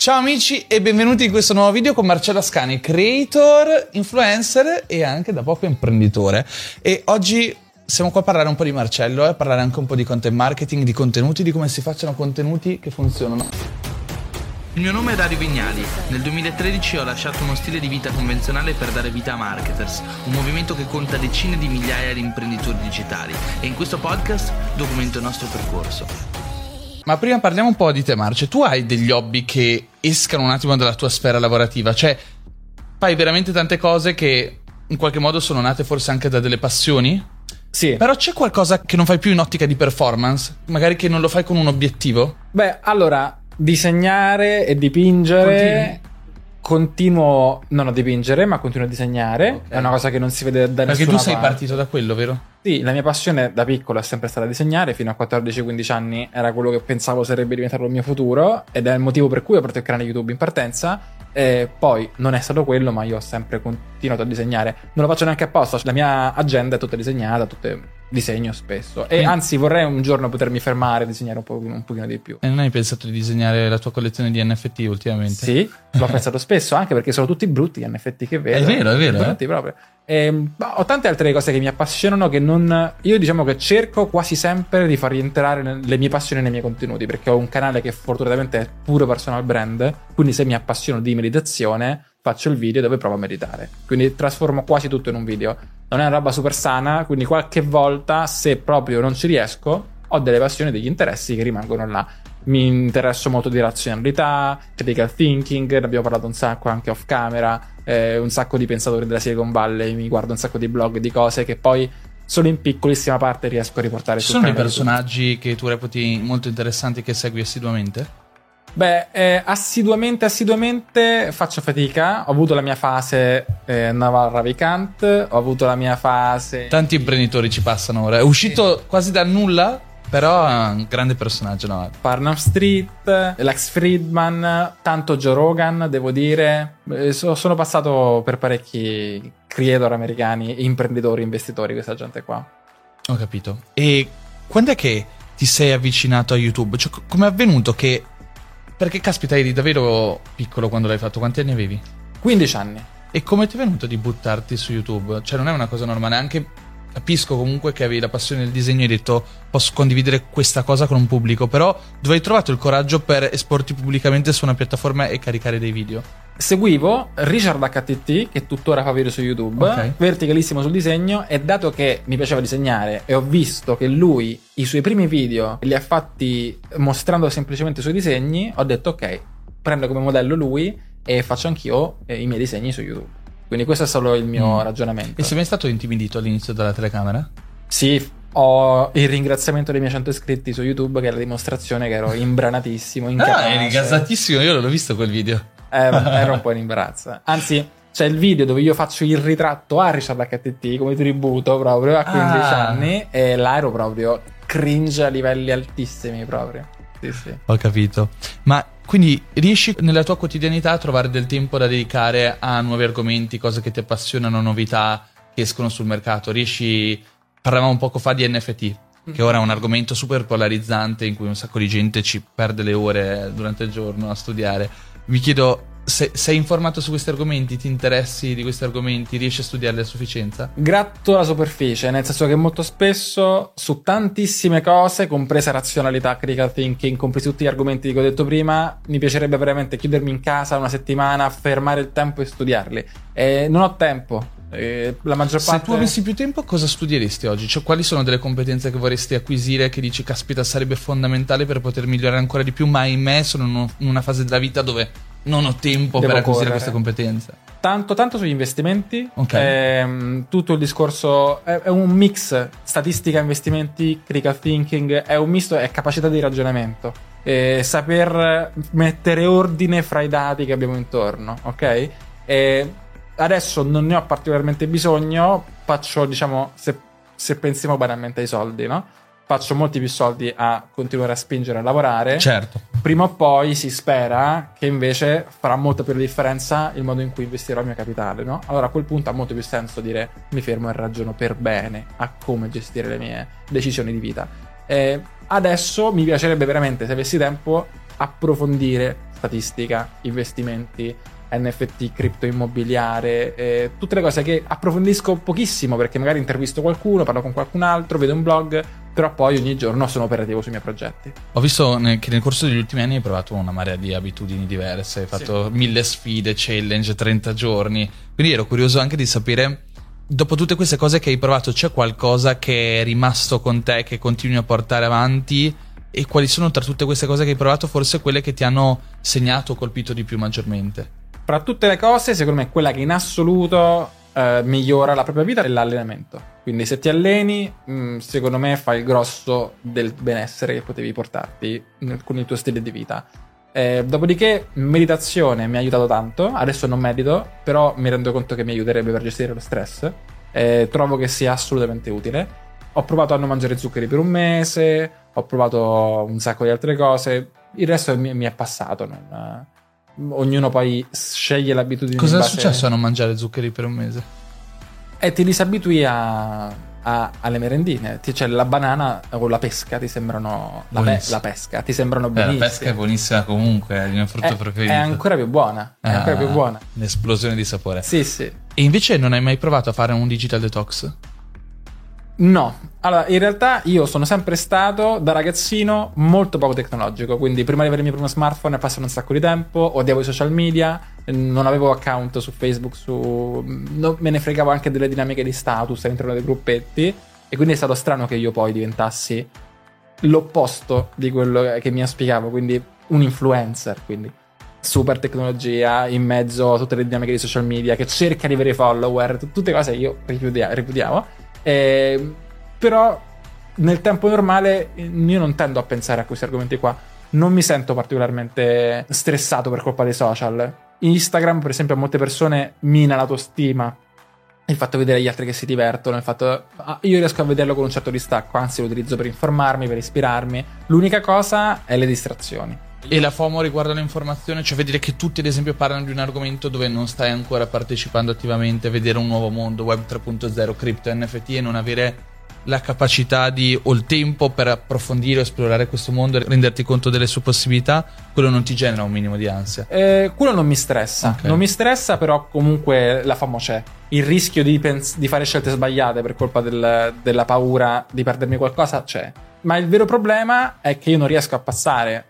Ciao amici e benvenuti in questo nuovo video con Marcello Ascani, creator, influencer e anche da poco imprenditore. E oggi siamo qua a parlare un po' di Marcello e a parlare anche un po' di content marketing, di contenuti, di come si facciano contenuti che funzionano. Il mio nome è Dario Vignali. Nel 2013 ho lasciato uno stile di vita convenzionale per dare vita a Marketers, un movimento che conta decine di migliaia di imprenditori digitali e in questo podcast documento il nostro percorso. Ma prima parliamo un po' di te, Marce. Tu hai degli hobby che escano un attimo dalla tua sfera lavorativa? Cioè, fai veramente tante cose che in qualche modo sono nate forse anche da delle passioni? Sì. Però c'è qualcosa che non fai più in ottica di performance? Magari che non lo fai con un obiettivo? Beh, allora, disegnare e dipingere. Continuo non a dipingere, ma continuo a disegnare. Ok. È una cosa che non si vede da Perché nessuna tu sei parte. partito da quello, vero? Sì, la mia passione da piccolo è sempre stata disegnare, fino a 14-15 anni era quello che pensavo sarebbe diventato il mio futuro ed è il motivo per cui ho aperto il canale YouTube in partenza. E poi non è stato quello, ma io ho sempre continuato a disegnare. Non lo faccio neanche apposta, la mia agenda è tutta disegnata, tutte disegno spesso. E anzi vorrei un giorno potermi fermare e disegnare un, po', un pochino di più. E non hai pensato di disegnare la tua collezione di NFT ultimamente? Sì, l'ho pensato spesso, anche perché sono tutti brutti gli NFT che vedo. È vero, è vero, eh. Proprio. Ehm, ma ho tante altre cose che mi appassionano che non... Io diciamo che cerco quasi sempre di far rientrare le mie passioni nei miei contenuti, perché ho un canale che fortunatamente è puro personal brand, quindi se mi appassiono di meditazione faccio il video dove provo a meditare. Quindi trasformo quasi tutto in un video. Non è una roba super sana, quindi qualche volta, se proprio non ci riesco, ho delle passioni, degli interessi che rimangono là. Mi interesso molto di razionalità, critical thinking, ne abbiamo parlato un sacco anche off camera, eh, un sacco di pensatori della Silicon Valley, mi guardo un sacco di blog, di cose che poi solo in piccolissima parte riesco a riportare Ci sono dei personaggi che tu reputi molto interessanti che segui assiduamente? Beh, eh, assiduamente, assiduamente faccio fatica. Ho avuto la mia fase eh, Naval Ravikant, ho avuto la mia fase... Tanti imprenditori ci passano ora. È uscito quasi da nulla, però è un grande personaggio, no? Parnam Street, Lex Friedman, tanto Joe Rogan, devo dire. Eh, so- sono passato per parecchi creator americani, imprenditori, investitori, questa gente qua. Ho capito. E quando è che ti sei avvicinato a YouTube? Cioè, co- come è avvenuto che... Perché caspita, eri davvero piccolo quando l'hai fatto. Quanti anni avevi? 15 anni. E come ti è venuto di buttarti su YouTube? Cioè, non è una cosa normale. Anche capisco comunque che avevi la passione del disegno e hai detto posso condividere questa cosa con un pubblico. Però dove hai trovato il coraggio per esporti pubblicamente su una piattaforma e caricare dei video? Seguivo Richard HTT, che tuttora fa video su YouTube, Ok. verticalissimo sul disegno, e dato che mi piaceva disegnare e ho visto che lui i suoi primi video li ha fatti mostrando semplicemente i suoi disegni, ho detto ok, prendo come modello lui e faccio anch'io eh, i miei disegni su YouTube. Quindi questo è solo il mio Mm. ragionamento. E sei mai stato intimidito all'inizio dalla telecamera? Sì, ho il ringraziamento dei miei 100 iscritti su YouTube, che è la dimostrazione che ero imbranatissimo, Ah, incapace. eri gasatissimo, io l'ho visto quel video. Eh, ero un po' in imbarazzo. Anzi, c'è il video dove io faccio il ritratto a Richard HTT come tributo proprio a 15 Ah. anni e là ero proprio cringe a livelli altissimi proprio. Sì, sì. Ho capito. Ma quindi riesci nella tua quotidianità a trovare del tempo da dedicare a nuovi argomenti, cose che ti appassionano, novità che escono sul mercato? Riesci. Parlavamo un poco fa di NFT, che ora è un argomento super polarizzante in cui un sacco di gente ci perde le ore durante il giorno a studiare. Mi chiedo. Se- sei informato su questi argomenti? Ti interessi di questi argomenti? Riesci a studiarli a sufficienza? Gratto alla superficie, nel senso che molto spesso su tantissime cose, compresa razionalità, critical thinking, compresi tutti gli argomenti che ho detto prima, mi piacerebbe veramente chiudermi in casa una settimana, fermare il tempo e studiarli. E non ho tempo. E la maggior Se parte tu avessi più tempo, cosa studieresti oggi? Cioè, quali sono delle competenze che vorresti acquisire che dici, caspita, sarebbe fondamentale per poter migliorare ancora di più, ma ahimè sono in una fase della vita dove non ho tempo Devo per acquisire correre. queste competenze. Tanto, tanto sugli investimenti. Ok. Ehm, tutto il discorso è, è un mix statistica, investimenti, critical thinking. È un misto, è capacità di ragionamento. E saper mettere ordine fra i dati che abbiamo intorno, ok? E adesso non ne ho particolarmente bisogno. Faccio, diciamo, se, se pensiamo banalmente ai soldi, no? Faccio molti più soldi a continuare a spingere a lavorare Certo. prima o poi si spera che invece farà molta più differenza il modo in cui investirò il mio capitale, no? Allora a quel punto ha molto più senso dire mi fermo e ragiono per bene a come gestire le mie decisioni di vita. Eh, adesso mi piacerebbe veramente, se avessi tempo, approfondire statistica, investimenti, NFT, cripto immobiliare, eh, tutte le cose che approfondisco pochissimo perché magari intervisto qualcuno, parlo con qualcun altro, vedo un blog, però poi ogni giorno sono operativo sui miei progetti. Ho visto che nel corso degli ultimi anni hai provato una marea di abitudini diverse, hai fatto sì. mille sfide, challenge, 30 giorni, quindi ero curioso anche di sapere dopo tutte queste cose che hai provato, c'è qualcosa che è rimasto con te, che continui a portare avanti? E quali sono tra tutte queste cose che hai provato, forse quelle che ti hanno segnato o colpito di più maggiormente? Fra tutte le cose, secondo me, quella che in assoluto eh, migliora la propria vita è l'allenamento. Quindi, se ti alleni, mh, mm, secondo me fai il grosso del benessere che potevi portarti nel, con il tuo stile di vita. Eh, dopodiché, meditazione mi ha aiutato tanto. Adesso non medito, però mi rendo conto che mi aiuterebbe per gestire lo stress. Eh, trovo che sia assolutamente utile. Ho provato a non mangiare zuccheri per un mese, ho provato un sacco di altre cose. Il resto mi, mi è passato. Non, ognuno poi sceglie l'abitudine. Cosa è successo a non mangiare zuccheri per un mese? E ti disabitui a, a, alle merendine. Cioè la banana o la pesca ti sembrano. La, pe, la, pesca ti sembrano benissime. Eh, la pesca è buonissima comunque, è il mio frutto è, preferito. È ancora più buona. È ah, ancora più buona. Un'esplosione di sapore. Sì, sì. E invece non hai mai provato a fare un digital detox? No, allora in realtà io sono sempre stato da ragazzino molto poco tecnologico, quindi prima di avere il mio primo smartphone è passato un sacco di tempo, odiavo i social media, non avevo account su Facebook, su... No, me ne fregavo anche delle dinamiche di status all'interno dei gruppetti e quindi è stato strano che io poi diventassi l'opposto di quello che mi auspicavo, quindi un influencer, quindi. Super tecnologia in mezzo a tutte le dinamiche di social media che cerca di avere follower, tutte cose che io ripudiavo eh, però nel tempo normale io non tendo a pensare a questi argomenti qua. Non mi sento particolarmente stressato per colpa dei social. Instagram, per esempio, a molte persone mina l'autostima. Il fatto di vedere gli altri che si divertono, il fatto. Ah, io riesco a vederlo con un certo distacco, anzi lo utilizzo per informarmi, per ispirarmi. L'unica cosa è le distrazioni. E la FOMO riguardo l'informazione, cioè vedere che tutti ad esempio parlano di un argomento dove non stai ancora partecipando attivamente, vedere un nuovo mondo, web 3.0, cripto, NFT e non avere la capacità di o il tempo per approfondire o esplorare questo mondo e renderti conto delle sue possibilità, quello non ti genera un minimo di ansia. Eh, quello non mi stressa. Okay. Non mi stressa, però comunque la FOMO c'è. Il rischio di, pens- di fare scelte sbagliate per colpa del, della paura di perdermi qualcosa c'è. Ma il vero problema è che io non riesco a passare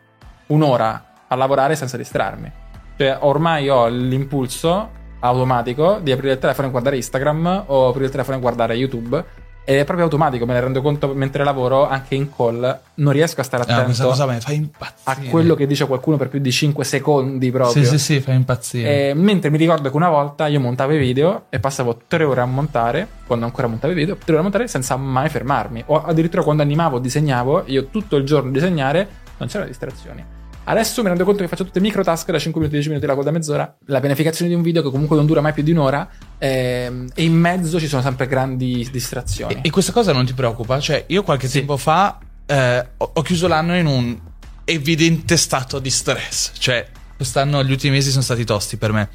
un'ora a lavorare senza distrarmi. Cioè, ormai ho l'impulso automatico di aprire il telefono e guardare Instagram o aprire il telefono e guardare YouTube. Ed è proprio automatico, me ne rendo conto mentre lavoro, anche in call, non riesco a stare attento ah, questa cosa mi fa impazzire. a quello che dice qualcuno per più di 5 secondi proprio. Sì, sì, sì, fa impazzire. E, mentre mi ricordo che una volta io montavo i video e passavo 3 ore a montare, quando ancora montavo i video, 3 ore a montare senza mai fermarmi. O addirittura quando animavo, disegnavo, io tutto il giorno disegnare, non c'erano distrazioni. Adesso mi rendo conto che faccio tutte micro task da 5 minuti, 10 minuti, la coda mezz'ora. La pianificazione di un video che comunque non dura mai più di un'ora. Ehm, e in mezzo ci sono sempre grandi distrazioni. E, e questa cosa non ti preoccupa? Cioè, io qualche sì. tempo fa eh, ho, ho chiuso l'anno in un evidente stato di stress. Cioè, quest'anno, gli ultimi mesi sono stati tosti per me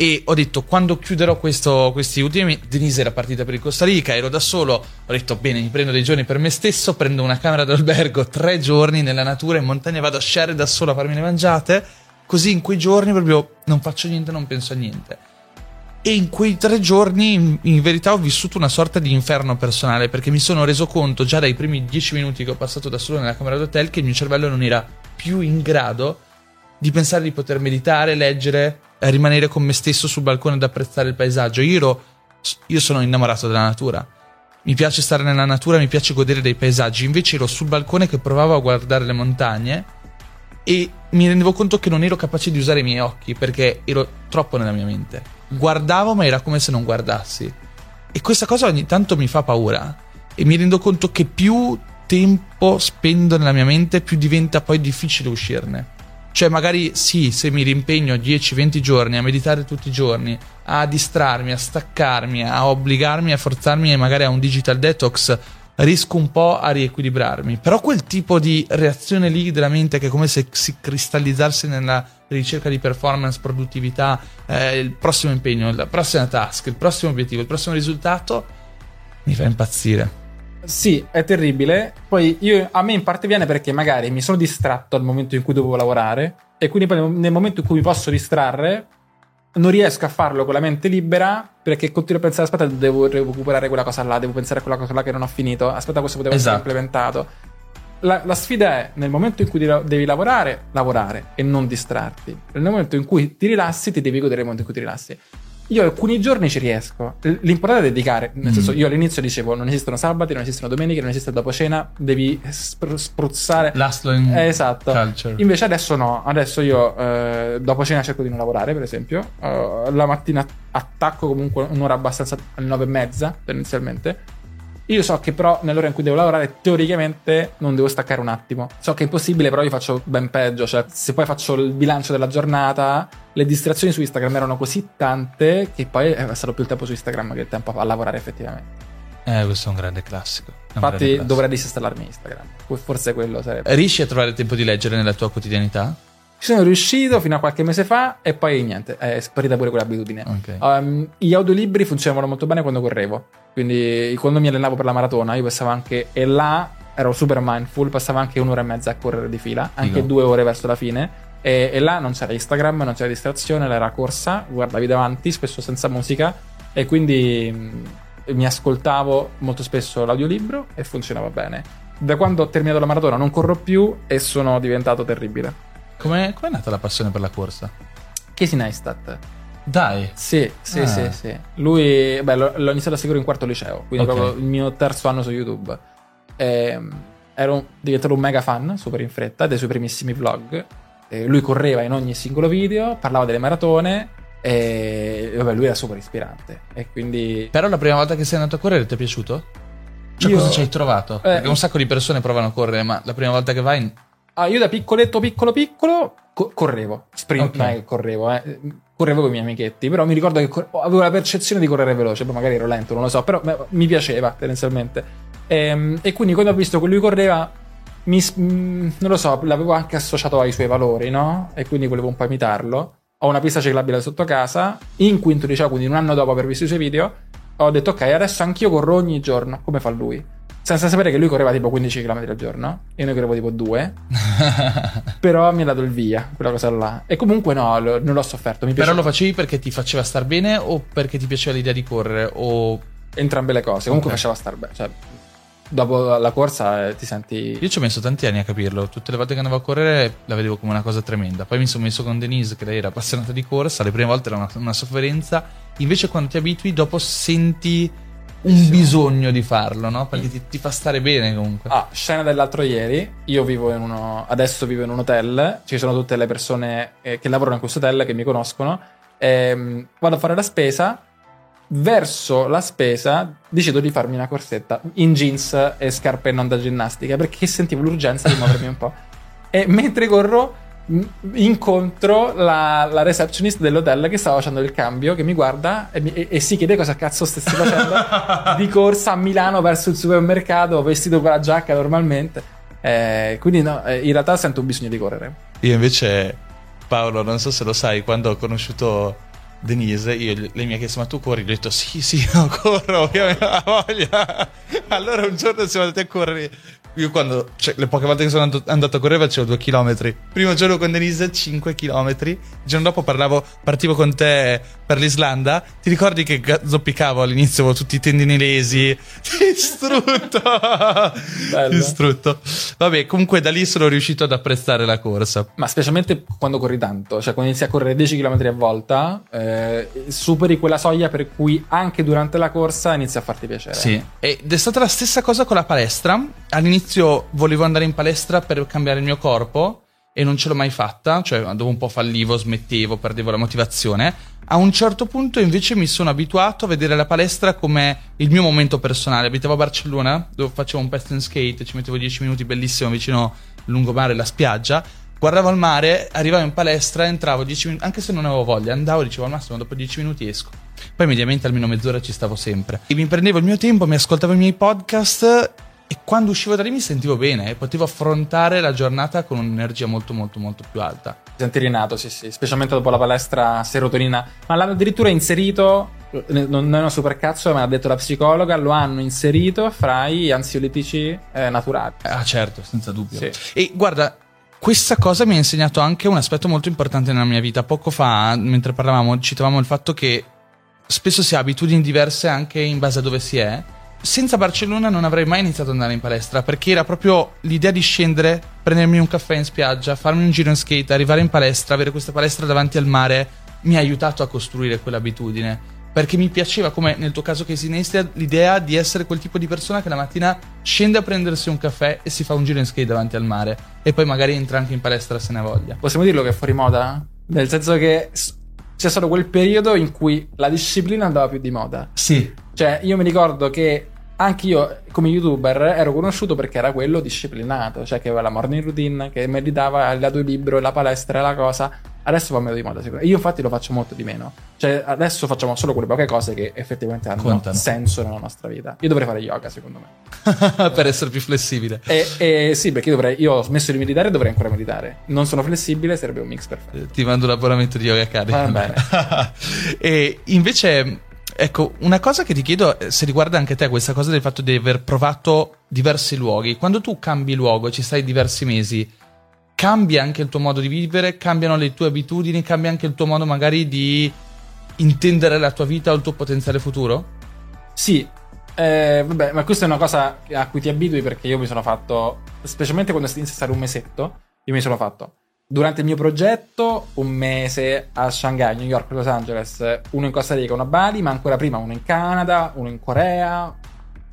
e ho detto quando chiuderò questo, questi ultimi? Denise era partita per il Costa Rica ero da solo. Ho detto bene mi prendo dei giorni per me stesso prendo una camera d'albergo tre giorni nella natura in montagna vado a sciare da solo a farmi le mangiate. Così in quei giorni proprio non faccio niente non penso a niente. E in quei tre giorni in, in verità ho vissuto una sorta di inferno personale perché mi sono reso conto già dai primi dieci minuti che ho passato da solo nella camera d'hotel che il mio cervello non era più in grado di pensare di poter meditare, leggere, eh, rimanere con me stesso sul balcone ad apprezzare il paesaggio. Io, ero, io sono innamorato della natura. Mi piace stare nella natura, mi piace godere dei paesaggi. Invece ero sul balcone che provavo a guardare le montagne e mi rendevo conto che non ero capace di usare i miei occhi perché ero troppo nella mia mente. Guardavo, ma era come se non guardassi. E questa cosa ogni tanto mi fa paura. E mi rendo conto che più tempo spendo nella mia mente, più diventa poi difficile uscirne. Cioè, magari sì, se mi rimpegno 10-20 giorni a meditare tutti i giorni, a distrarmi, a staccarmi, a obbligarmi, a forzarmi magari a un digital detox, riesco un po' a riequilibrarmi. Però quel tipo di reazione lì della mente che è come se si cristallizzasse nella ricerca di performance, produttività, eh, il prossimo impegno, la prossima task, il prossimo obiettivo, il prossimo risultato, mi fa impazzire. Sì, è terribile. Poi io, a me in parte viene perché magari mi sono distratto al momento in cui dovevo lavorare e quindi poi nel momento in cui mi posso distrarre non riesco a farlo con la mente libera perché continuo a pensare aspetta devo recuperare quella cosa là, devo pensare a quella cosa là che non ho finito, aspetta questo poteva Esatto. essere implementato. La, la sfida è nel momento in cui devi- lavorare, lavorare e non distrarti. Nel momento in cui ti rilassi, ti devi godere il momento in cui ti rilassi. Io alcuni giorni ci riesco. L'importante è dedicare. Nel Mm. senso, io all'inizio dicevo: non esistono sabati, non esistono domeniche, non esiste dopo cena, devi spr- spruzzare. L'astro in Eh, esatto. culture. Invece adesso no, adesso io eh, dopo cena cerco di non lavorare, per esempio. Eh, la mattina attacco comunque un'ora abbastanza alle nove e mezza, tendenzialmente. Io so che però nell'ora in cui devo lavorare, teoricamente non devo staccare un attimo. So che è impossibile, però io faccio ben peggio. Cioè, se poi faccio il bilancio della giornata, le distrazioni su Instagram erano così tante che poi è più il tempo su Instagram che il tempo a lavorare effettivamente. Eh, questo è un grande classico. Un grande Infatti classico. dovrei disinstallarmi Instagram. Forse quello sarebbe. Riesci a trovare tempo di leggere nella tua quotidianità? Ci sono riuscito fino a qualche mese fa e poi niente, è sparita pure quell'abitudine. Ok. Um, gli audiolibri funzionavano molto bene quando correvo. Quindi quando mi allenavo per la maratona, io passavo anche. E là ero super mindful, passavo anche un'ora e mezza a correre di fila, anche Figo. due ore verso la fine. E, e là non c'era Instagram, non c'era distrazione, era corsa, guardavi davanti, spesso senza musica. E quindi mh, mi ascoltavo molto spesso l'audiolibro e funzionava bene. Da quando ho terminato la maratona non corro più e sono diventato terribile. Come è nata la passione per la corsa? Casey Neistat. Dai. Sì, sì, Ah. sì, sì. Lui, beh, l'ho, l'ho iniziato a seguire in quarto liceo, quindi Ok. proprio il mio terzo anno su YouTube. Ehm, ero un- diventato un mega fan, super in fretta, dei suoi primissimi vlog. E lui correva in ogni singolo video, parlava delle maratone e vabbè, lui era super ispirante. E quindi... Però la prima volta che sei andato a correre ti è piaciuto? Cioè, Io- cosa ci hai trovato? Perché un sacco di persone provano a correre, ma la prima volta che vai. Ah, io da piccoletto, piccolo, piccolo, co- correvo. Sprint, Ok. non è che correvo, eh. Correvo con i miei amichetti, però mi ricordo che cor- avevo la percezione di correre veloce, poi magari ero lento, non lo so, però beh, mi piaceva tendenzialmente. Ehm, E, quindi quando ho visto che lui correva, mi mm, non lo so, l'avevo anche associato ai suoi valori, no? E quindi volevo un po' imitarlo. Ho una pista ciclabile sotto casa, in quinto liceo, quindi un anno dopo aver visto i suoi video, ho detto ok, adesso anch'io corro ogni giorno, come fa lui. Senza sapere che lui correva tipo 15 km al giorno, io ne correvo tipo 2. Però mi ha dato il via, quella cosa là. E comunque no, lo- non l'ho sofferto. Però lo facevi perché ti faceva star bene o perché ti piaceva l'idea di correre? O entrambe le cose. Comunque Ok. faceva star bene. Cioè, dopo la corsa eh, ti senti. Io ci ho messo tanti anni a capirlo. Tutte le volte che andavo a correre la vedevo come una cosa tremenda. Poi mi sono messo con Denise, che lei era appassionata di corsa. Le prime volte era una, una sofferenza. Invece, quando ti abitui, dopo senti un bisogno di farlo, no? Perché ti, ti fa stare bene comunque. Ah, scena dell'altro ieri. Io vivo in uno. Adesso vivo in un hotel. Ci sono tutte le persone eh, che lavorano in questo hotel che mi conoscono. Ehm, vado a fare la spesa. Verso la spesa decido di farmi una corsetta in jeans e scarpe non da ginnastica perché sentivo l'urgenza di muovermi un po'. E mentre corro, incontro la, la receptionist dell'hotel che stava facendo il cambio, che mi guarda e, mi- e- e si chiede cosa cazzo stessi facendo di corsa a Milano verso il supermercato, vestito con la giacca normalmente. Eh, quindi no, eh, in realtà sento un bisogno di correre. Io invece, Paolo, non so se lo sai, quando ho conosciuto Denise, io, lei mi ha chiesto: Ma tu corri? Gli ho detto: Sì, sì, no, corro, ovviamente ho voglia. Allora un giorno siamo andati a correre. Io quando, cioè, le poche volte che sono andato, andato a correre facevo due chilometri. Primo giorno con Denise 5 chilometri. Il giorno dopo parlavo, partivo con te per l'Islanda. Ti ricordi che zoppicavo all'inizio avevo tutti i tendini lesi? Distrutto! Distrutto. Vabbè, comunque da lì sono riuscito ad apprezzare la corsa. Ma specialmente quando corri tanto, cioè quando inizi a correre 10 km a volta, eh, superi quella soglia per cui anche durante la corsa inizia a farti piacere. Sì, ed è stata la stessa cosa con la palestra. All'inizio volevo andare in palestra per cambiare il mio corpo e non ce l'ho mai fatta, cioè dopo un po' fallivo, smettevo, perdevo la motivazione. A un certo punto invece mi sono abituato a vedere la palestra come il mio momento personale. Abitavo a Barcellona, dove facevo un pest and skate, ci mettevo 10 minuti bellissimo vicino lungomare, la spiaggia. Guardavo il mare, arrivavo in palestra, entravo 10 minuti, anche se non avevo voglia, andavo, dicevo al massimo dopo 10 minuti esco. Poi mediamente almeno mezz'ora ci stavo sempre. E mi prendevo il mio tempo, mi ascoltavo i miei podcast e quando uscivo da lì mi sentivo bene e potevo affrontare la giornata con un'energia molto molto molto più alta. Ti senti rinato, sì, sì, specialmente dopo la palestra serotonina. Ma l'hanno addirittura inserito non non è una supercazzo, ma ha detto la psicologa, lo hanno inserito fra gli ansiolitici eh, naturali. Ah, certo, senza dubbio. Sì. E guarda, questa cosa mi ha insegnato anche un aspetto molto importante nella mia vita. Poco fa, mentre parlavamo, citavamo il fatto che spesso si ha abitudini diverse anche in base a dove si è. Senza Barcellona non avrei mai iniziato ad andare in palestra perché era proprio l'idea di scendere, prendermi un caffè in spiaggia, farmi un giro in skate, arrivare in palestra, avere questa palestra davanti al mare mi ha aiutato a costruire quell'abitudine. Perché mi piaceva, come nel tuo caso Casey Neistat, l'idea di essere quel tipo di persona che la mattina scende a prendersi un caffè e si fa un giro in skate davanti al mare. E poi magari entra anche in palestra se ne ha voglia. Possiamo dirlo che è fuori moda? Nel senso che c'è stato quel periodo in cui la disciplina andava più di moda. Sì, Cioè, io mi ricordo che anche io, come youtuber, ero conosciuto perché era quello disciplinato, cioè che aveva la morning routine, che meditava il lato libro, la palestra la cosa. Adesso va meno di moda, sicuramente. Io, infatti, lo faccio molto di meno. Cioè, adesso facciamo solo quelle poche cose che effettivamente hanno Contano. senso nella nostra vita. Io dovrei fare yoga, secondo me. per essere più flessibile. E, e sì, perché io, dovrei, io ho smesso di meditare e dovrei ancora meditare. Non sono flessibile, sarebbe un mix perfetto. Ti mando l'abbonamento di Yoga Academy. Va bene. e invece, ecco, una cosa che ti chiedo se riguarda anche te, questa cosa del fatto di aver provato diversi luoghi. Quando tu cambi luogo e ci stai diversi mesi, cambia anche il tuo modo di vivere, cambiano le tue abitudini, cambia anche il tuo modo magari di intendere la tua vita o il tuo potenziale futuro? Sì, eh, vabbè, ma questa è una cosa a cui ti abitui perché io mi sono fatto, specialmente quando inizia a stare un mesetto, io mi sono fatto durante il mio progetto un mese a Shanghai, New York, Los Angeles, uno in Costa Rica, uno a Bali, ma ancora prima uno in Canada, uno in Corea,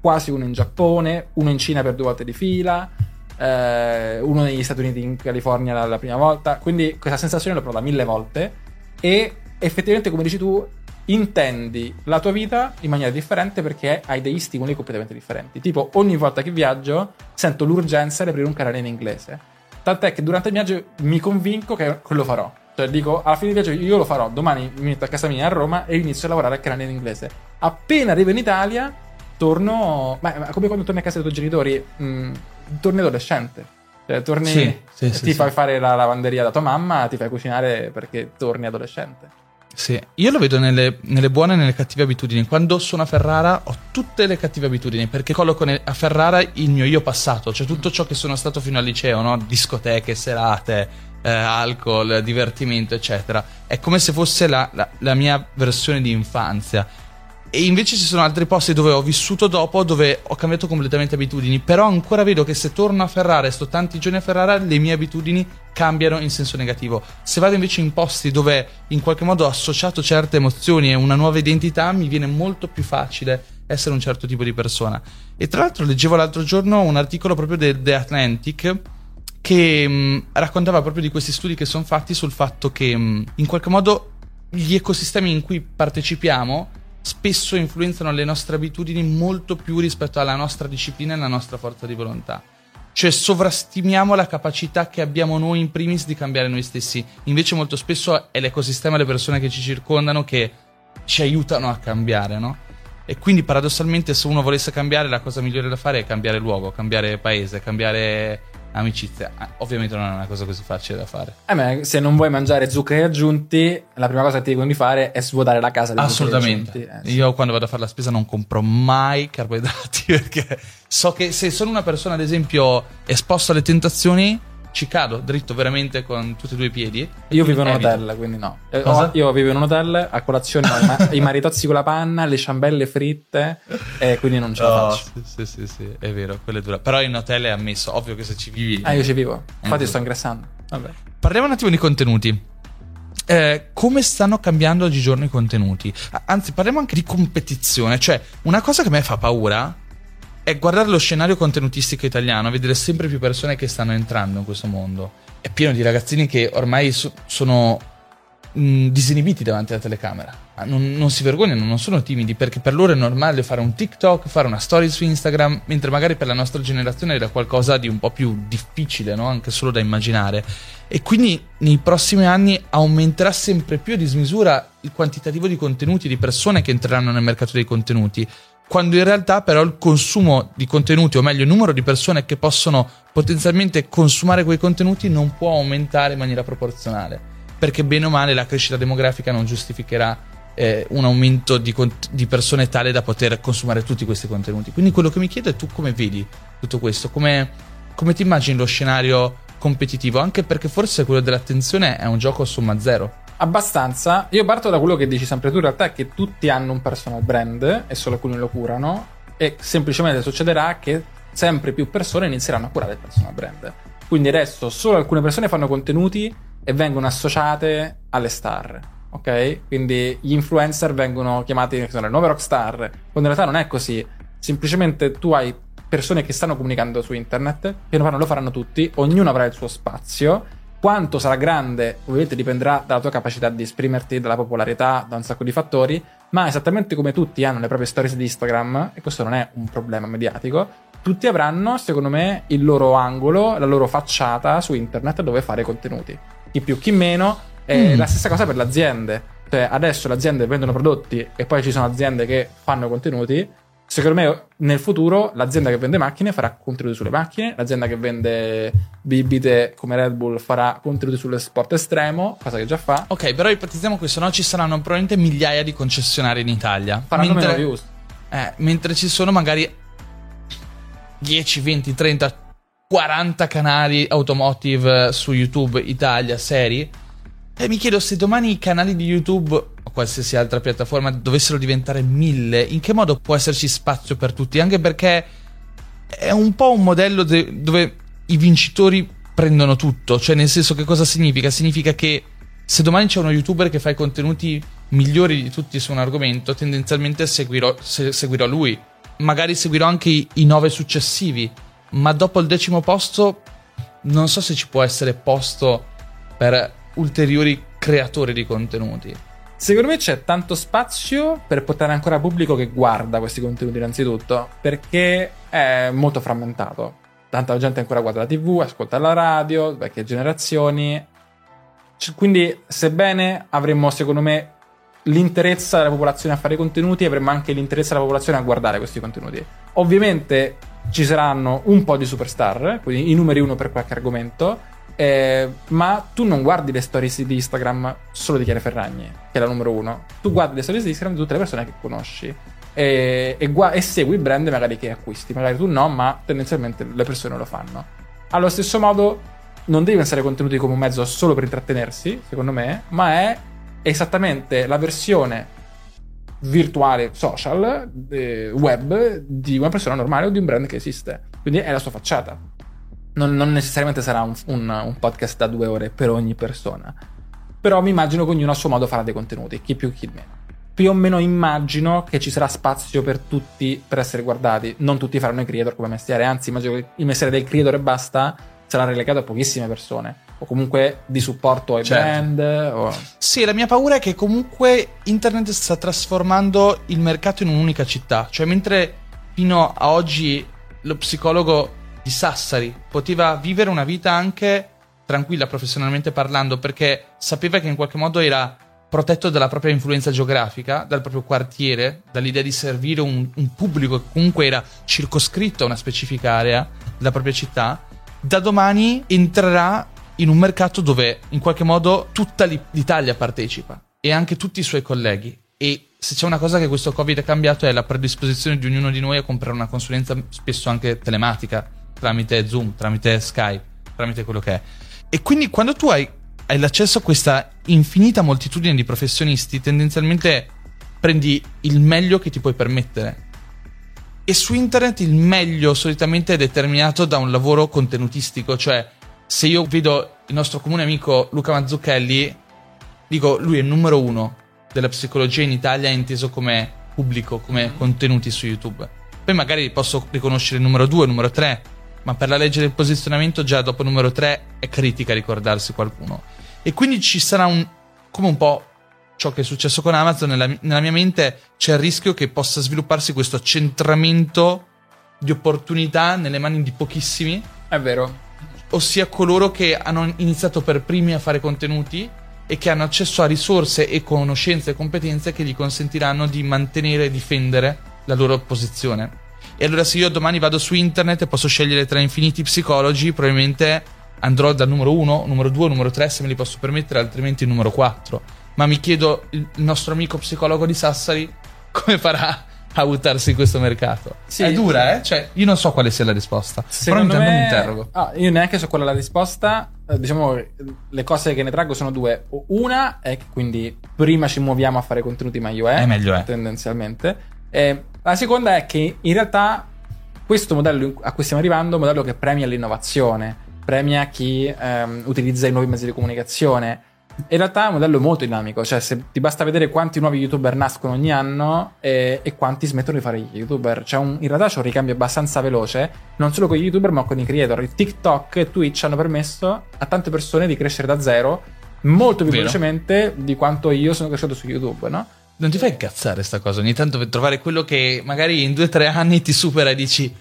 quasi uno in Giappone, uno in Cina per due volte di fila, eh, uno negli Stati Uniti in California la, la prima volta. Quindi questa sensazione l'ho provata mille volte e effettivamente, come dici tu, intendi la tua vita in maniera differente perché hai degli stimoli completamente differenti. Tipo, ogni volta che viaggio sento l'urgenza di aprire un canale in inglese. Tant'è che durante il viaggio mi convinco che quello farò. Cioè, dico, alla fine del viaggio io lo farò. Domani mi metto a casa mia a Roma e inizio a lavorare al canale in inglese. Appena arrivo in Italia, torno. Ma, ma come quando torni a casa dei tuoi genitori, mh, torni adolescente. Cioè, torni. Sì, sì, ti sì. fai fare la lavanderia da tua mamma, ti fai cucinare perché torni adolescente. Sì, io lo vedo nelle, nelle buone e nelle cattive abitudini. Quando sono a Ferrara ho tutte le cattive abitudini perché colloco a Ferrara il mio io passato, cioè tutto ciò che sono stato fino al liceo, no? discoteche, serate, eh, alcol, divertimento, eccetera. È come se fosse la, la- la mia versione di infanzia. E invece ci sono altri posti dove ho vissuto dopo, dove ho cambiato completamente abitudini, però ancora vedo che se torno a Ferrara e sto tanti giorni a Ferrara, le mie abitudini cambiano in senso negativo. Se vado invece in posti dove in qualche modo ho associato certe emozioni e una nuova identità, mi viene molto più facile essere un certo tipo di persona. E tra l'altro leggevo l'altro giorno un articolo proprio del The Atlantic che mh, raccontava proprio di questi studi che sono fatti sul fatto che mh, in qualche modo gli ecosistemi in cui partecipiamo spesso influenzano le nostre abitudini molto più rispetto alla nostra disciplina e alla nostra forza di volontà. Cioè sovrastimiamo la capacità che abbiamo noi in primis di cambiare noi stessi. Invece molto spesso è l'ecosistema le persone che ci circondano che ci aiutano a cambiare, no? E quindi paradossalmente se uno volesse cambiare la cosa migliore da fare è cambiare luogo, cambiare paese, cambiare amicizia. Ah, Ovviamente non è una cosa così facile da fare. Eh, ma se non vuoi mangiare zuccheri aggiunti, la prima cosa che ti dicono di fare è svuotare la casa Assolutamente. Eh, sì. Io quando vado a fare la spesa non compro mai carboidrati perché so che se sono una persona, ad esempio, esposta alle tentazioni, ci cado dritto veramente con tutti e due i piedi. Io vivo in un Evito. hotel, quindi no. Eh, Cosa? io vivo in un hotel, a colazione ho i, ma- i maritozzi con la panna, le ciambelle fritte, e quindi non ce la Oh, faccio. sì, sì, sì, sì, è vero, quello è dura. Però in hotel è ammesso, ovvio che se ci vivi. Ah, io ci vivo. Infatti sto ingrassando. Vabbè. Parliamo un attimo di contenuti. Eh, come stanno cambiando oggigiorno i contenuti? Anzi, parliamo anche di competizione. Cioè, una cosa che a me fa paura è guardare lo scenario contenutistico italiano, vedere sempre più persone che stanno entrando in questo mondo. È pieno di ragazzini che ormai so- sono mh, disinibiti davanti alla telecamera. Non, non si vergognano, non sono timidi, perché per loro è normale fare un TikTok, fare una story su Instagram, mentre magari per la nostra generazione era qualcosa di un po' più difficile, no? anche solo da immaginare. E quindi nei prossimi anni aumenterà sempre più a dismisura il quantitativo di contenuti, di persone che entreranno nel mercato dei contenuti, quando in realtà però il consumo di contenuti, o meglio il numero di persone che possono potenzialmente consumare quei contenuti non può aumentare in maniera proporzionale, perché bene o male la crescita demografica non giustificherà eh, un aumento di, di, persone tale da poter consumare tutti questi contenuti. Quindi quello che mi chiedo è tu come vedi tutto questo, come, come ti immagini lo scenario competitivo, anche perché forse quello dell'attenzione è un gioco a somma zero. Abbastanza. Io parto da quello che dici sempre tu, in realtà è che tutti hanno un personal brand e solo alcuni lo curano e semplicemente succederà che sempre più persone inizieranno a curare il personal brand. Quindi adesso solo alcune persone fanno contenuti e vengono associate alle star. Ok? Quindi gli influencer vengono chiamati sono le nuove rockstar, quando in realtà non è così. Semplicemente tu hai persone che stanno comunicando su internet, piano piano lo faranno tutti, ognuno avrà il suo spazio. Quanto sarà grande, ovviamente dipenderà dalla tua capacità di esprimerti, dalla popolarità, da un sacco di fattori, ma esattamente come tutti hanno le proprie stories di Instagram, e questo non è un problema mediatico, tutti avranno, secondo me, il loro angolo, la loro facciata su internet dove fare contenuti. Chi più, chi meno. È mm. la stessa cosa per le aziende. Cioè, adesso le aziende vendono prodotti e poi ci sono aziende che fanno contenuti Secondo me nel futuro l'azienda che vende macchine farà contenuti sulle macchine, l'azienda che vende bibite come Red Bull farà contenuti sullo sport estremo, cosa che già fa. Ok, però ipotizziamo questo, no? Ci saranno probabilmente migliaia di concessionari in Italia. Faranno mentre, meno views. Eh, mentre ci sono magari 10, 20, 30, 40 canali automotive su YouTube Italia, seri. E mi chiedo se domani i canali di YouTube qualsiasi altra piattaforma dovessero diventare mille, in che modo può esserci spazio per tutti? Anche perché è un po' un modello de- dove i vincitori prendono tutto, cioè nel senso che cosa significa? Significa che se domani c'è uno youtuber che fa i contenuti migliori di tutti su un argomento, tendenzialmente seguirò, se- seguirò lui. Magari seguirò anche i-, i nove successivi, ma dopo il decimo posto non so se ci può essere posto per ulteriori creatori di contenuti. Secondo me c'è tanto spazio per portare ancora pubblico che guarda questi contenuti innanzitutto, perché è molto frammentato. Tanta gente ancora guarda la TV, ascolta la radio, vecchie generazioni. Quindi, sebbene avremmo, secondo me, l'interesse della popolazione a fare i contenuti, avremmo anche l'interesse della popolazione a guardare questi contenuti. Ovviamente ci saranno un po' di superstar, quindi i numeri uno per qualche argomento, eh, ma tu non guardi le stories di Instagram solo di Chiara Ferragni, che è la numero uno. Tu guardi le stories di Instagram di tutte le persone che conosci. E, e, gu- e segui il brand magari che acquisti. Magari tu no, ma tendenzialmente le persone lo fanno. Allo stesso modo, non devi pensare ai contenuti come un mezzo solo per intrattenersi, secondo me, ma è esattamente la versione virtuale social, eh, web, di una persona normale o di un brand che esiste. Quindi è la sua facciata non, non necessariamente sarà un, un, un, podcast da due ore per ogni persona. Però mi immagino che ognuno a suo modo farà dei contenuti, chi più chi meno. Più o meno immagino che ci sarà spazio per tutti per essere guardati. Non tutti faranno i creator come mestiere, anzi immagino che il mestiere del creator e basta sarà relegato a pochissime persone. O comunque di supporto ai certo. brand. O... Sì, la mia paura è che comunque internet sta trasformando il mercato in un'unica città. Cioè, mentre fino a oggi lo psicologo di Sassari. Poteva vivere una vita anche tranquilla professionalmente parlando perché sapeva che in qualche modo era protetto dalla propria influenza geografica, dal proprio quartiere, dall'idea di servire un, un pubblico che comunque era circoscritto a una specifica area della propria città, da domani entrerà in un mercato dove in qualche modo tutta l'Italia partecipa e anche tutti i suoi colleghi. E se c'è una cosa che questo Covid ha cambiato è la predisposizione di ognuno di noi a comprare una consulenza spesso anche telematica tramite Zoom, tramite Skype, tramite quello che è. E quindi quando tu hai, hai l'accesso a questa infinita moltitudine di professionisti, tendenzialmente prendi il meglio che ti puoi permettere. E su internet il meglio solitamente è determinato da un lavoro contenutistico, cioè se io vedo il nostro comune amico Luca Mazzucchelli, dico lui è il numero uno della psicologia in Italia inteso come pubblico, come contenuti su YouTube. Poi magari posso riconoscere il numero due, il numero tre, ma per la legge del posizionamento già dopo numero 3 è critica ricordarsi qualcuno. E quindi ci sarà un, come un po' ciò che è successo con Amazon, nella, nella mia mente c'è il rischio che possa svilupparsi questo accentramento di opportunità nelle mani di pochissimi. È vero. Ossia coloro che hanno iniziato per primi a fare contenuti e che hanno accesso a risorse e conoscenze e competenze che gli consentiranno di mantenere e difendere la loro posizione. E allora se io domani vado su internet e posso scegliere tra infiniti psicologi, probabilmente andrò dal numero 1, numero 2, numero 3 se me li posso permettere, altrimenti il numero 4. ma mi chiedo il nostro amico psicologo di Sassari come farà a buttarsi in questo mercato. Sì. È dura, eh? Cioè, io non so quale sia la risposta. Secondo però me... mi interrogo. Ah, io neanche so qual è la risposta. Eh, diciamo, le cose che ne traggo sono due. Una è che quindi prima ci muoviamo a fare contenuti meglio è. È meglio è. Tendenzialmente. E la seconda è che in realtà questo modello a cui stiamo arrivando è un modello che premia l'innovazione, premia chi ehm, utilizza i nuovi mezzi di comunicazione. In realtà è un modello molto dinamico, cioè ti basta vedere quanti nuovi youtuber nascono ogni anno e, e quanti smettono di fare gli youtuber. C'è un, in realtà c'è un ricambio abbastanza veloce, non solo con gli youtuber ma con i creator. Il TikTok e Twitch hanno permesso a tante persone di crescere da zero molto più Vero. velocemente di quanto io sono cresciuto su YouTube, no? Non ti fai incazzare sta cosa? Ogni tanto per trovare quello che magari in due o tre anni ti supera e dici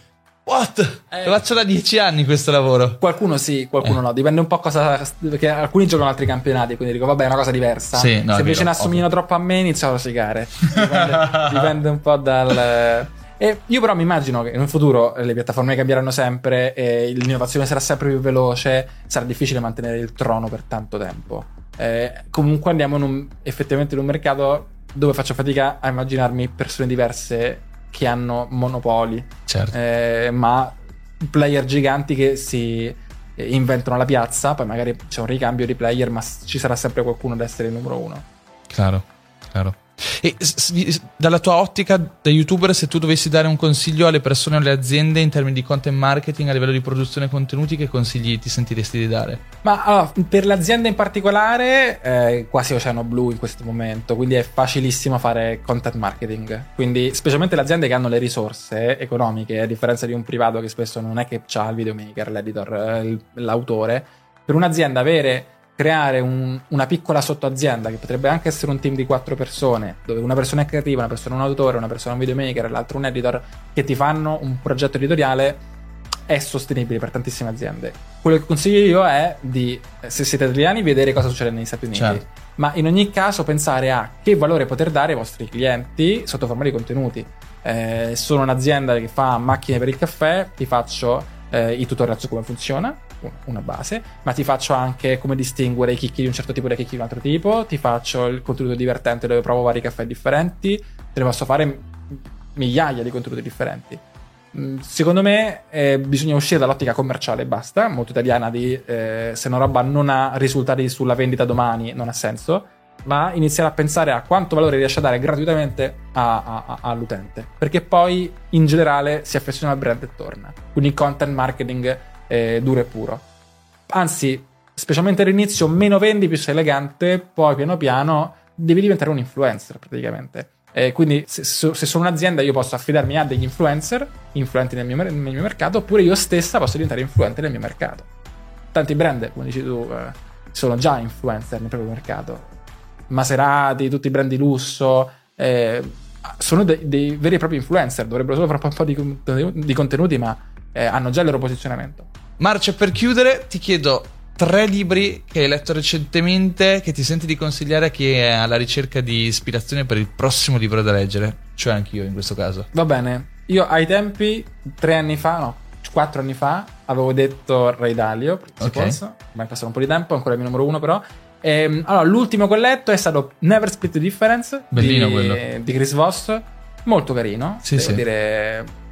What? Eh. Lo faccio da dieci anni questo lavoro. Qualcuno sì, qualcuno Eh. no, dipende un po' cosa. Perché alcuni giocano altri campionati, quindi dico, vabbè, è una cosa diversa. Sì, no, Se invece ne assomigliano troppo a me, inizio a rosicare. Dipende, dipende un po' dal. E io però mi immagino che in un futuro le piattaforme cambieranno sempre e l'innovazione sarà sempre più veloce, sarà difficile mantenere il trono per tanto tempo. Eh, comunque andiamo in un- effettivamente in un mercato dove faccio fatica a immaginarmi persone diverse che hanno monopoli Certo. eh, ma player giganti che si eh, inventano la piazza, poi magari c'è un ricambio di player, ma ci sarà sempre qualcuno ad essere il numero uno. Chiaro, chiaro. E dalla tua ottica da youtuber, se tu dovessi dare un consiglio alle persone o alle aziende in termini di content marketing a livello di produzione contenuti, che consigli ti sentiresti di dare? Ma allora, per l'azienda in particolare, eh, quasi oceano blu in questo momento, quindi è facilissimo fare content marketing. Quindi, specialmente le aziende che hanno le risorse economiche, a differenza di un privato che spesso non è che ha il videomaker, l'editor, eh, l'autore, per un'azienda avere creare un- una piccola sottoazienda che potrebbe anche essere un team di quattro persone, dove una persona è creativa, una persona è un autore, una persona è un videomaker l'altro un editor, che ti fanno un progetto editoriale, è sostenibile per tantissime aziende. Quello che consiglio io è di, se siete italiani, vedere cosa succede negli Stati Uniti. Certo. Ma in ogni caso pensare a che valore poter dare ai vostri clienti sotto forma di contenuti. Eh, sono un'azienda che fa macchine per il caffè, ti faccio eh, i tutorial su come funziona, un- una base, ma ti faccio anche come distinguere i chicchi di un certo tipo dai chicchi di un altro tipo, ti faccio il contenuto divertente dove provo vari caffè differenti, te ne posso fare migliaia di contenuti differenti. Mm, Secondo me eh, bisogna uscire dall'ottica commerciale e basta, molto italiana di eh, se una roba non ha risultati sulla vendita domani non ha senso, ma iniziare a pensare a quanto valore riesce a dare gratuitamente a- a- a- all'utente, perché poi in generale si affeziona al brand e torna. Quindi content marketing eh, duro e puro. Anzi, specialmente all'inizio, meno vendi, più sei elegante, poi piano piano devi diventare un influencer praticamente. Eh, quindi se, se sono un'azienda io posso affidarmi a degli influencer, influenti nel mio, nel mio mercato, oppure io stessa posso diventare influente nel mio mercato. Tanti brand, come dici tu, eh, sono già influencer nel proprio mercato. Maserati, tutti i brand di lusso, eh, sono dei, dei veri e propri influencer, dovrebbero solo fare un po' di, di contenuti, ma eh, hanno già il loro posizionamento. Marcia, per chiudere, ti chiedo tre libri che hai letto recentemente che ti senti di consigliare a chi è alla ricerca di ispirazione per il prossimo libro da leggere, cioè anch'io in questo caso. Va bene, io ai tempi, tre anni fa, no, quattro anni fa, avevo detto Ray Dalio, Ok. Principles, ormai è passato un po' di tempo, ancora il mio numero uno però. Ehm, allora, l'ultimo che ho letto è stato Never Split the Difference Bellino di, quello. di Chris Voss, molto carino, Sì, devo sì. dire...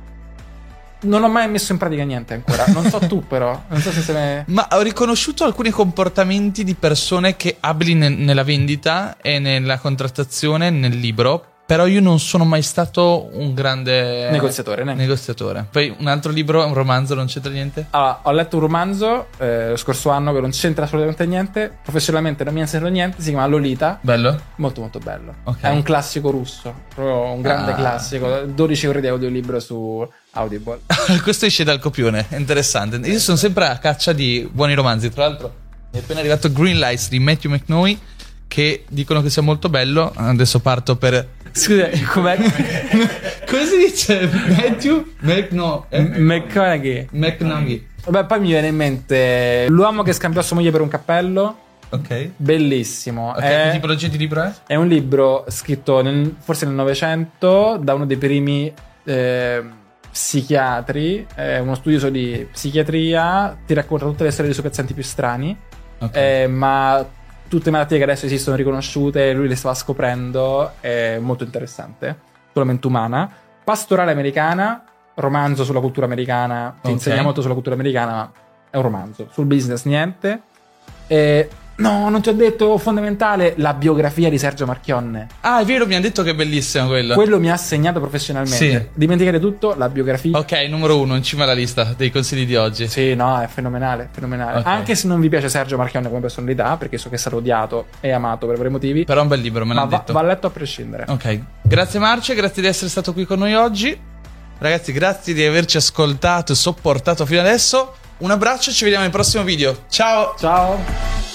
Non ho mai messo in pratica niente ancora, non so tu però, non so se se ne... Ma ho riconosciuto alcuni comportamenti di persone che abili ne- nella vendita e nella contrattazione nel libro, però io non sono mai stato un grande Negoziatore, ne? negoziatore. Poi un altro libro, un romanzo, non c'entra niente? Allora, ho letto un romanzo eh, lo scorso anno che non c'entra assolutamente niente, professionalmente non mi ha insegnato niente, si chiama Lolita, Bello? Molto molto bello. Ok. È un classico russo, proprio un grande Ah. classico. 12 ore di audiolibro su Audible. Questo esce dal copione, è interessante. Io sono sempre a caccia di buoni romanzi. Tra l'altro, mi è appena arrivato Green Lights di Matthew McNoy, che dicono che sia molto bello. Adesso parto per. Scusa, com'è? Come si dice? Matthew McNoy. eh? McConaughey. McNoy. Vabbè, poi mi viene in mente l'uomo che scambiò sua moglie per un cappello. Ok. Bellissimo. Ok, è, che tipologia di libro è? è un libro scritto nel- forse nel Novecento da uno dei primi eh, psichiatri. È uno studioso di psichiatria. Ti racconta tutte le storie dei suoi pazienti più strani. Ok. Eh, ma tutte le malattie che adesso esistono riconosciute, lui le stava scoprendo, è molto interessante, sulla mente umana. Pastorale americana, romanzo sulla cultura americana, ti Ok. insegna molto sulla cultura americana, ma è un romanzo. Sul business niente. E, no, non ti ho detto fondamentale la biografia di Sergio Marchionne. Ah, è vero, mi hanno detto che è bellissimo quello. Quello mi ha segnato professionalmente. Sì. Dimenticare tutto, la biografia. Ok, numero uno, in cima alla lista dei consigli di oggi. Sì, no, è fenomenale, fenomenale. Ok. Anche se non vi piace Sergio Marchionne come personalità, perché so che sarà odiato e amato per vari motivi, Però è un bel libro, me ma l'hanno va, detto. va letto a prescindere. Ok, grazie Marce, grazie di essere stato qui con noi oggi. Ragazzi, grazie di averci ascoltato e sopportato fino adesso. Un abbraccio, ci vediamo nel prossimo video. Ciao! Ciao!